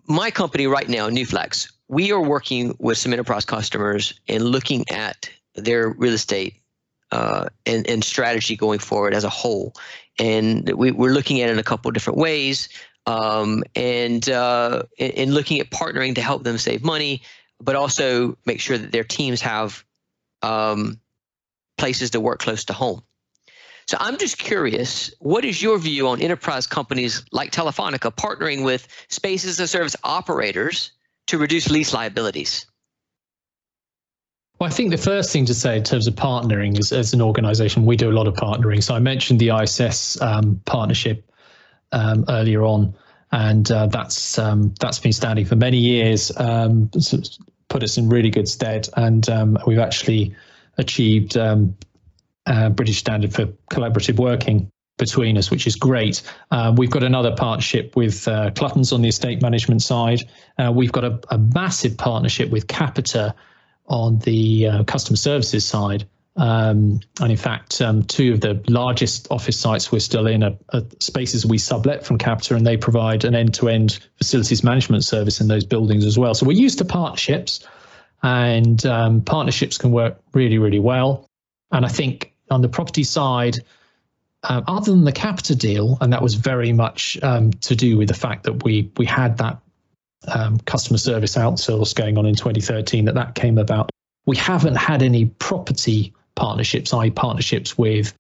my company right now, NewFlex, we are working with some enterprise customers and looking at their real estate uh, and, and strategy going forward as a whole. And we, we're looking at it in a couple different ways um, and uh, in looking at partnering to help them save money, but also make sure that their teams have um, places to work close to home. So I'm just curious, what is your view on enterprise companies like Telefonica partnering with spaces as a service operators to reduce lease liabilities? Well, I think the first thing to say in terms of partnering is as an organization, we do a lot of partnering. So I mentioned the ISS um, partnership um, earlier on, and uh, that's um, that's been standing for many years, um, put us in really good stead, and um, we've actually achieved um, British standard for collaborative working between us, which is great. Uh, we've got another partnership with uh, Cluttons on the estate management side. Uh, we've got a, a, massive partnership with Capita on the uh, customer services side. Um, and in fact, um, two of the largest office sites we're still in are, are, spaces we sublet from Capita, and they provide an end-to-end facilities management service in those buildings as well. So we're used to partnerships, and um, partnerships can work really, really well. And I think on the property side, uh, other than the Capita deal, and that was very much um, to do with the fact that we we had that um, customer service outsource going on in 2013 that that came about. We haven't had any property partnerships, i.e., partnerships with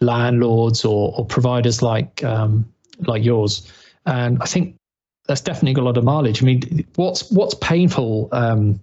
landlords or, or providers like um, like yours. And I think that's definitely got a lot of mileage. I mean, what's what's painful um,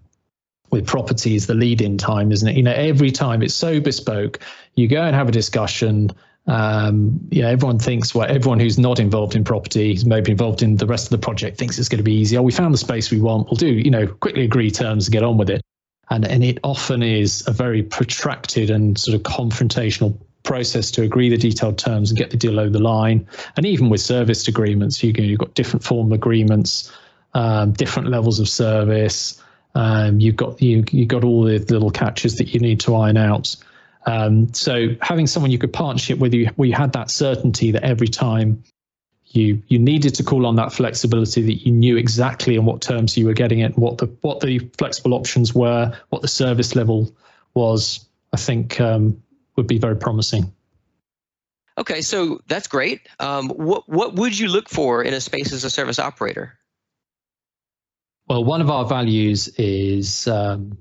with property is the lead-in time, isn't it? You know, every time it's so bespoke. You go and have a discussion um, you know, everyone thinks, well, everyone who's not involved in property, who's maybe involved in the rest of the project, thinks it's going to be easy. Oh, we found the space we want. We'll do, you know, quickly agree terms and get on with it. And and it often is a very protracted and sort of confrontational process to agree the detailed terms and get the deal over the line. And even with service agreements, you you've got different form agreements, um, different levels of service. Um, you've got you you got all the little catches that you need to iron out. Um, so having someone you could partnership with, you, where you had that certainty that every time you you needed to call on that flexibility, that you knew exactly on what terms you were getting it, what the what the flexible options were, what the service level was, I think um, would be very promising. Okay, so that's great. Um, what what would you look for in a space as a service operator? Well, one of our values is um,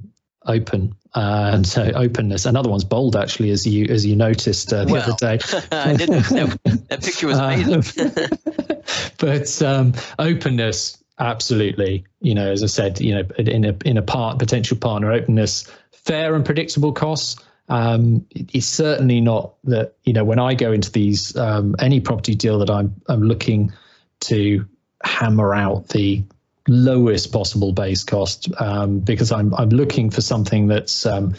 open uh, and so openness. Another one's bold, actually, as you as you noticed uh, the well, other day. I didn't. That, that picture was amazing. but um, openness, absolutely. You know, as I said, you know, in a in a part potential partner openness, fair and predictable costs. Um, it's certainly not that you know when I go into these um, any property deal that I'm I'm looking to hammer out the lowest possible base cost um, because I'm I'm looking for something that's um,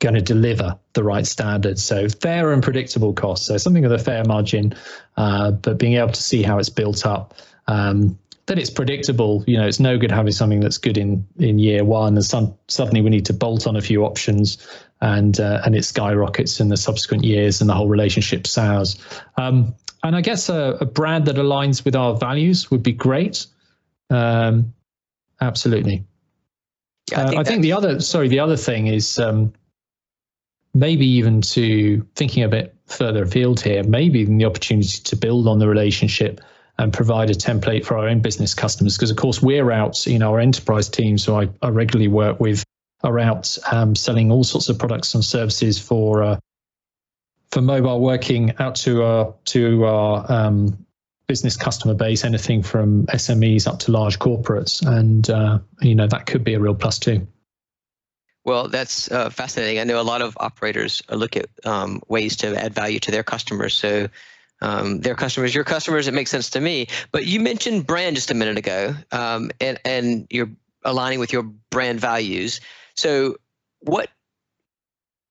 going to deliver the right standards. So fair and predictable costs. So something with a fair margin, uh, but being able to see how it's built up. Um, that it's predictable. You know, it's no good having something that's good in in year one, and some, suddenly we need to bolt on a few options, and uh, and it skyrockets in the subsequent years, and the whole relationship sours. Um, and I guess a, a brand that aligns with our values would be great. Um, absolutely. Yeah, I, think, uh, I think, the other sorry the other thing is um, maybe even to thinking a bit further afield here, maybe even the opportunity to build on the relationship and provide a template for our own business customers. Because of course we're out, you know, our enterprise teams who I, I regularly work with are out um, selling all sorts of products and services for uh, for mobile working out to our to our um, business customer base, anything from SMEs up to large corporates, and uh, you know that could be a real plus too. Well, that's uh, fascinating. I know a lot of operators look at um, ways to add value to their customers. So um, their customers, your customers, it makes sense to me. But you mentioned brand just a minute ago, um, and and you're aligning with your brand values. So what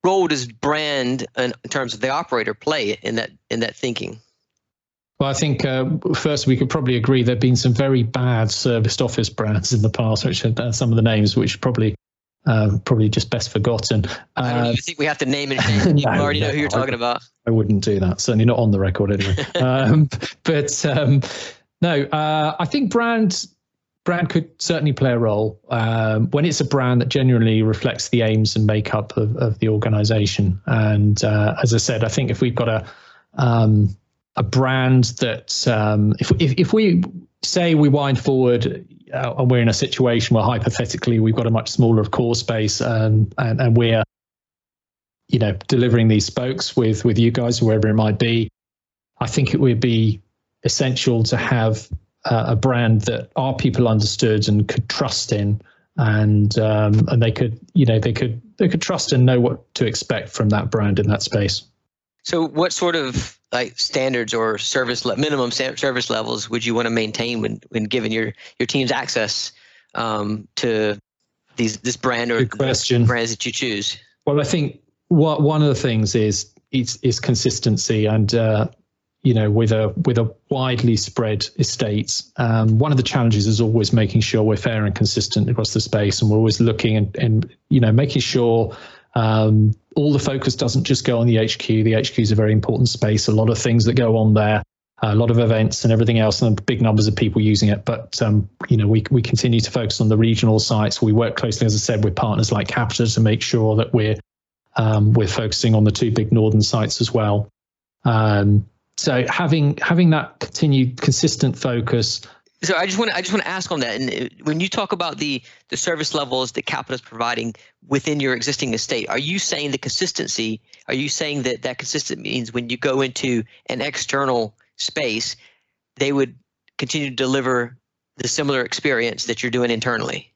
role does brand in, terms of the operator play in that in that thinking? Well, I think uh, first we could probably agree there have been some very bad serviced office brands in the past, which are uh, some of the names which probably uh, probably just best forgotten. I don't even uh, think we have to name it. You no, already know who you're talking about. I wouldn't do that. Certainly not on the record anyway. um, but um, no, uh, I think brand brand could certainly play a role um, when it's a brand that genuinely reflects the aims and makeup of, of the organization. And uh, as I said, I think if we've got a um, a brand that um, if, if if we say we wind forward uh, and we're in a situation where hypothetically we've got a much smaller core space and, and, and we're you know delivering these spokes with with you guys wherever it might be i think it would be essential to have uh, a brand that our people understood and could trust in and um, and they could you know they could they could trust and know what to expect from that brand in that space so, what sort of like standards or service le- minimum service levels would you want to maintain when when giving your your teams access um, to these this brand or brands that you choose? Well, I think what one of the things is is, is consistency and. Uh, you know, with a with a widely spread estate, um, one of the challenges is always making sure we're fair and consistent across the space, and we're always looking and, and you know making sure um, all the focus doesn't just go on the HQ. The HQ is a very important space. A lot of things that go on there, a lot of events and everything else, and big numbers of people using it. But um, you know, we we continue to focus on the regional sites. We work closely, as I said, with partners like Capita to make sure that we're um, we're focusing on the two big northern sites as well. Um, so having having that continued consistent focus so I just want to I just want to ask on that. And uh, when you talk about the the service levels that Capita is providing within your existing estate, are you saying the consistency? Are you saying that that consistent means when you go into an external space, they would continue to deliver the similar experience that you're doing internally?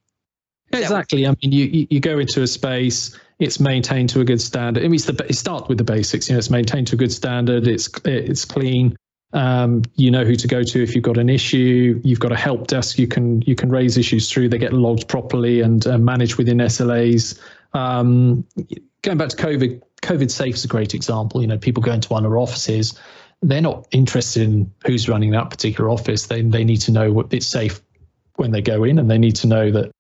Is exactly. I mean, you you go into a space, it's maintained to a good standard. I mean, it's the it starts with the basics. You know, it's maintained to a good standard. It's it's clean. Um, you know who to go to if you've got an issue. You've got a help desk you can you can raise issues through. They get logged properly and uh, managed within SLAs. Um, going back to COVID, COVID Safe is a great example. You know, people go into one of our offices, they're not interested in who's running that particular office. They they need to know what it's safe when they go in, and they need to know that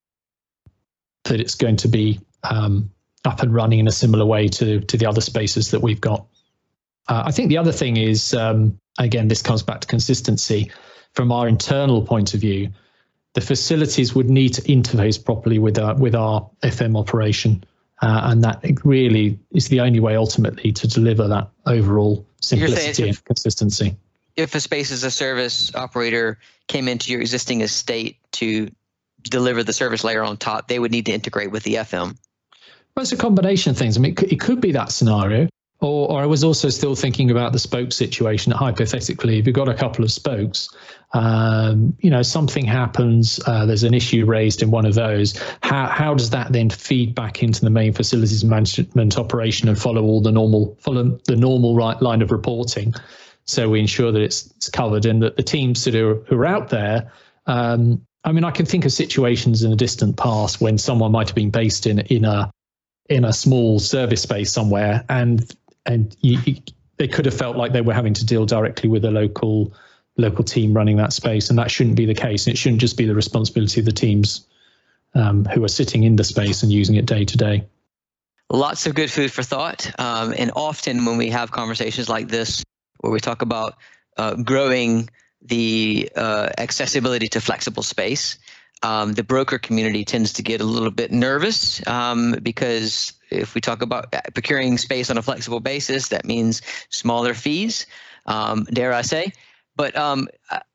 that it's going to be um, up and running in a similar way to to the other spaces that we've got. Uh, I think the other thing is, um, again, this comes back to consistency. From our internal point of view, the facilities would need to interface properly with our with our FM operation, uh, and that really is the only way ultimately to deliver that overall simplicity and consistency. If a space as a service operator came into your existing estate to deliver the service layer on top, they would need to integrate with the FM. Well, it's a combination of things. I mean, it could, it could be that scenario. Or, or I was also still thinking about the spoke situation. Hypothetically, if you've got a couple of spokes, um, you know, something happens, uh, there's an issue raised in one of those. How how does that then feed back into the main facilities management operation and follow all the normal follow the normal right line of reporting? So we ensure that it's, it's covered and that the teams that are who are out there. Um, I mean, I can think of situations in a distant past when someone might have been based in in a in a small service space somewhere, and and you, you, they could have felt like they were having to deal directly with a local local team running that space, and that shouldn't be the case. It shouldn't just be the responsibility of the teams um, who are sitting in the space and using it day to day. Lots of good food for thought, um, and often when we have conversations like this, where we talk about uh, growing the uh, accessibility to flexible space, um, the broker community tends to get a little bit nervous um, because if we talk about procuring space on a flexible basis, that means smaller fees, um, dare I say. But um,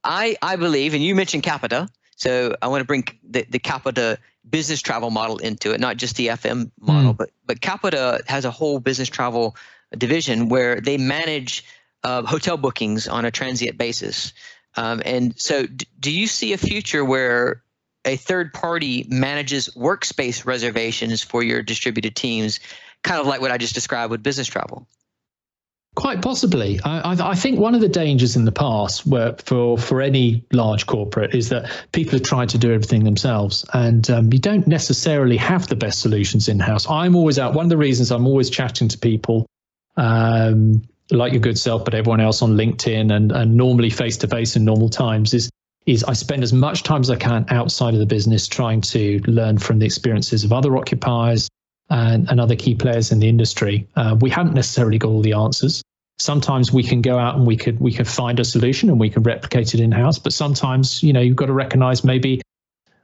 I, I believe, and you mentioned Capita, so I want to bring the, the Capita business travel model into it, not just the FM model, mm. but but Capita has a whole business travel division where they manage uh, hotel bookings on a transient basis. Um, and so, d- do you see a future where a third party manages workspace reservations for your distributed teams, kind of like what I just described with business travel? Quite possibly. I, I, think one of the dangers in the past, where for for any large corporate, is that people have tried to do everything themselves, and um, you don't necessarily have the best solutions in house. I'm always out. One of the reasons I'm always chatting to people, um, like your good self, but everyone else on LinkedIn, and and normally face to face in normal times, is is I spend as much time as I can outside of the business trying to learn from the experiences of other occupiers, and, and other key players in the industry. Uh, we haven't necessarily got all the answers. Sometimes we can go out and we could we could find a solution and we can replicate it in house. But sometimes you know you've got to recognise maybe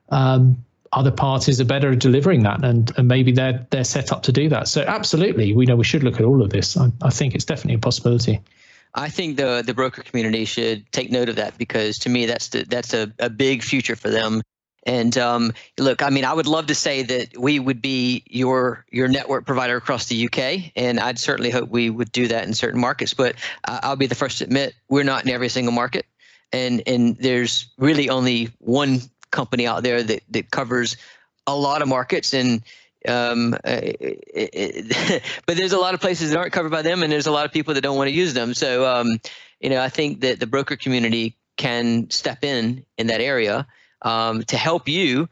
um, other parties are better at delivering that, and, and maybe they're they're set up to do that. So absolutely, we know we should look at all of this. I, I think it's definitely a possibility. I think the the broker community should take note of that because to me that's the, that's a, a big future for them and um, look, I mean, I would love to say that we would be your your network provider across the UK, and I'd certainly hope we would do that in certain markets. But uh, I'll be the first to admit we're not in every single market, and and there's really only one company out there that that covers a lot of markets and. Um, it, it, but there's a lot of places that aren't covered by them, and there's a lot of people that don't want to use them. So, um, you know, I think that the broker community can step in in that area um, to help you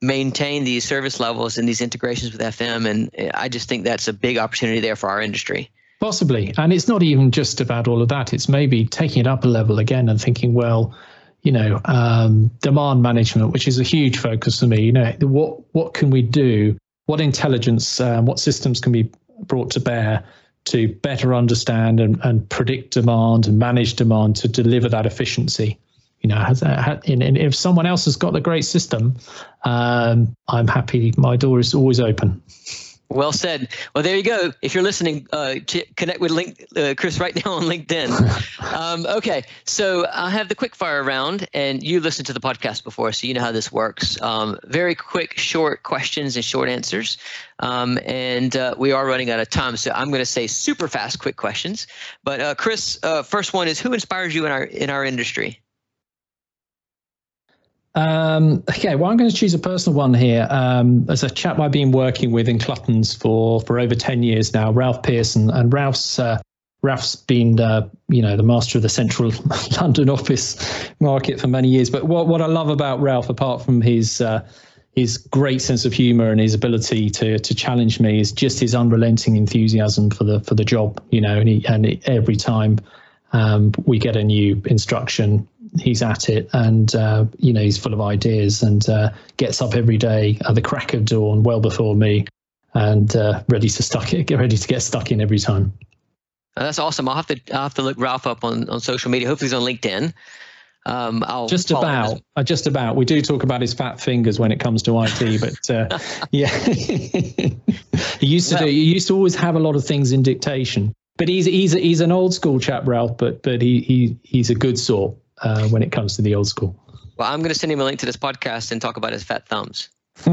maintain these service levels and these integrations with FM. And I just think that's a big opportunity there for our industry. Possibly. And it's not even just about all of that. It's maybe taking it up a level again and thinking, well, you know, um, demand management, which is a huge focus for me. You know, what what can we do? What intelligence, um, what systems can be brought to bear to better understand and, and predict demand and manage demand to deliver that efficiency? you know, has, has, and if someone else has got a great system, um, I'm happy. My door is always open. Well said. Well, there you go. If you're listening, uh, connect with Link, uh, Chris right now on LinkedIn. um, okay, so I have the quick fire round, and you listened to the podcast before, so you know how this works. Um, very quick, short questions and short answers. Um, and uh, we are running out of time, so I'm going to say super fast, quick questions. But uh, Chris, uh, first one is who inspires you in our in our industry? Um, okay, well, I'm going to choose a personal one here. Um, as a chap I've been working with in Cluttons for for over ten years now, Ralph Pearson, and Ralph's uh, Ralph's been uh, you know the master of the central London office market for many years. But what what I love about Ralph, apart from his uh, his great sense of humor and his ability to to challenge me, is just his unrelenting enthusiasm for the for the job. You know, and he, and every time um, we get a new instruction he's at it and uh, you know he's full of ideas and uh, gets up every day at the crack of dawn well before me and uh, ready to stuck it get ready to get stuck in every time uh, that's awesome i'll have to i'll have to look ralph up on, on social media hopefully he's on linkedin um, I'll just about, uh, just about. We do talk about his fat fingers when it comes to IT, but uh, yeah, he used to well, do. He used to always have a lot of things in dictation. But he's he's he's an old school chap, Ralph. But but he he he's a good sort uh, when it comes to the old school. Well, I'm going to send him a link to this podcast and talk about his fat thumbs.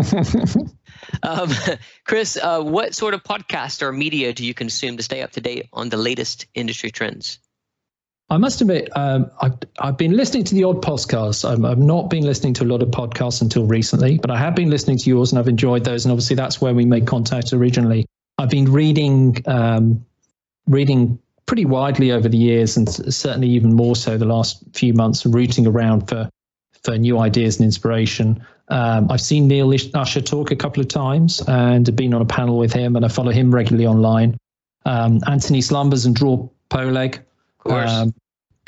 um, Chris, uh, what sort of podcast or media do you consume to stay up to date on the latest industry trends? I must admit, um, I've, I've, been listening to the odd podcasts. i I've not been listening to a lot of podcasts until recently, but I have been listening to yours and I've enjoyed those. And obviously, that's where we made contact originally. I've been reading um, reading pretty widely over the years, and certainly even more so the last few months, rooting around for for new ideas and inspiration. Um, I've seen Neil Usher talk a couple of times and been on a panel with him, and I follow him regularly online. Um, Antony Slumbers and Dror Poleg. Of course. Um,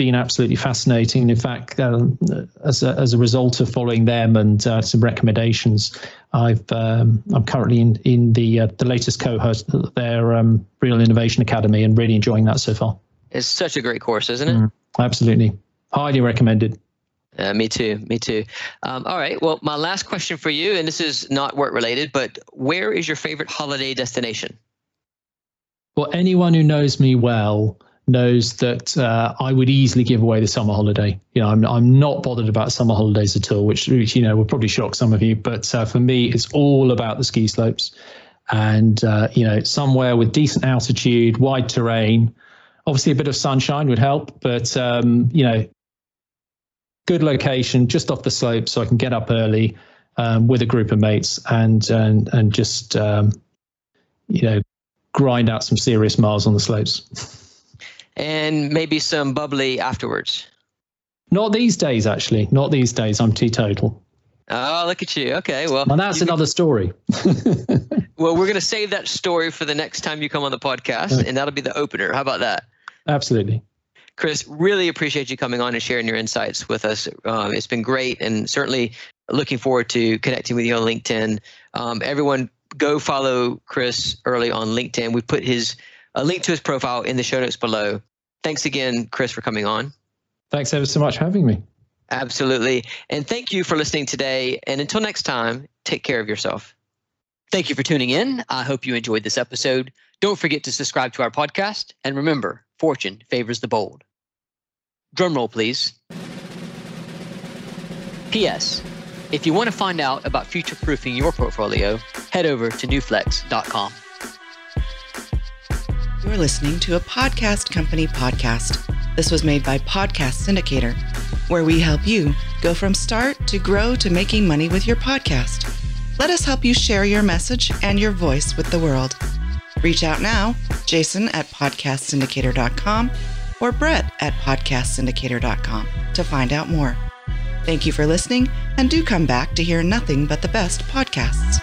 been absolutely fascinating. In fact, um, as, a, as a result of following them and uh, some recommendations, I've um, I'm currently in in the uh, the latest cohort their um, Real Innovation Academy and really enjoying that so far. It's such a great course, isn't it? Mm, absolutely, highly recommended. Uh, me too. Me too. Um, all right. Well, my last question for you, and this is not work related, but where is your favorite holiday destination? Well, anyone who knows me well knows that uh, I would easily give away the summer holiday. You know, I'm I'm not bothered about summer holidays at all, which, which you know will probably shock some of you. But uh, for me, it's all about the ski slopes. and uh, you know somewhere with decent altitude, wide terrain. Obviously, a bit of sunshine would help, but um, you know, good location just off the slope, so I can get up early um, with a group of mates and and and just um, you know grind out some serious miles on the slopes. And maybe some bubbly afterwards. Not these days, actually. Not these days. I'm teetotal. Oh, look at you. Okay, well, well that's another story. well, we're going to save that story for the next time you come on the podcast, and that'll be the opener. How about that? Absolutely. Chris, really appreciate you coming on and sharing your insights with us. Um, it's been great, and certainly looking forward to connecting with you on LinkedIn. Um, everyone, go follow Chris early on LinkedIn. We put his a link to his profile in the show notes below. Thanks again, Chris, for coming on. Thanks ever so much for having me. Absolutely. And thank you for listening today. And until next time, take care of yourself. Thank you for tuning in. I hope you enjoyed this episode. Don't forget to subscribe to our podcast. And remember, fortune favors the bold. Drumroll, please. P.S. If you want to find out about future proofing your portfolio, head over to newflex.com. You're listening to a podcast company podcast. This was made by Podcast Syndicator, where we help you go from start to grow to making money with your podcast. Let us help you share your message and your voice with the world. Reach out now, Jason at podcastsyndicator.com or Brett at podcastsyndicator.com to find out more. Thank you for listening, and do come back to hear nothing but the best podcasts.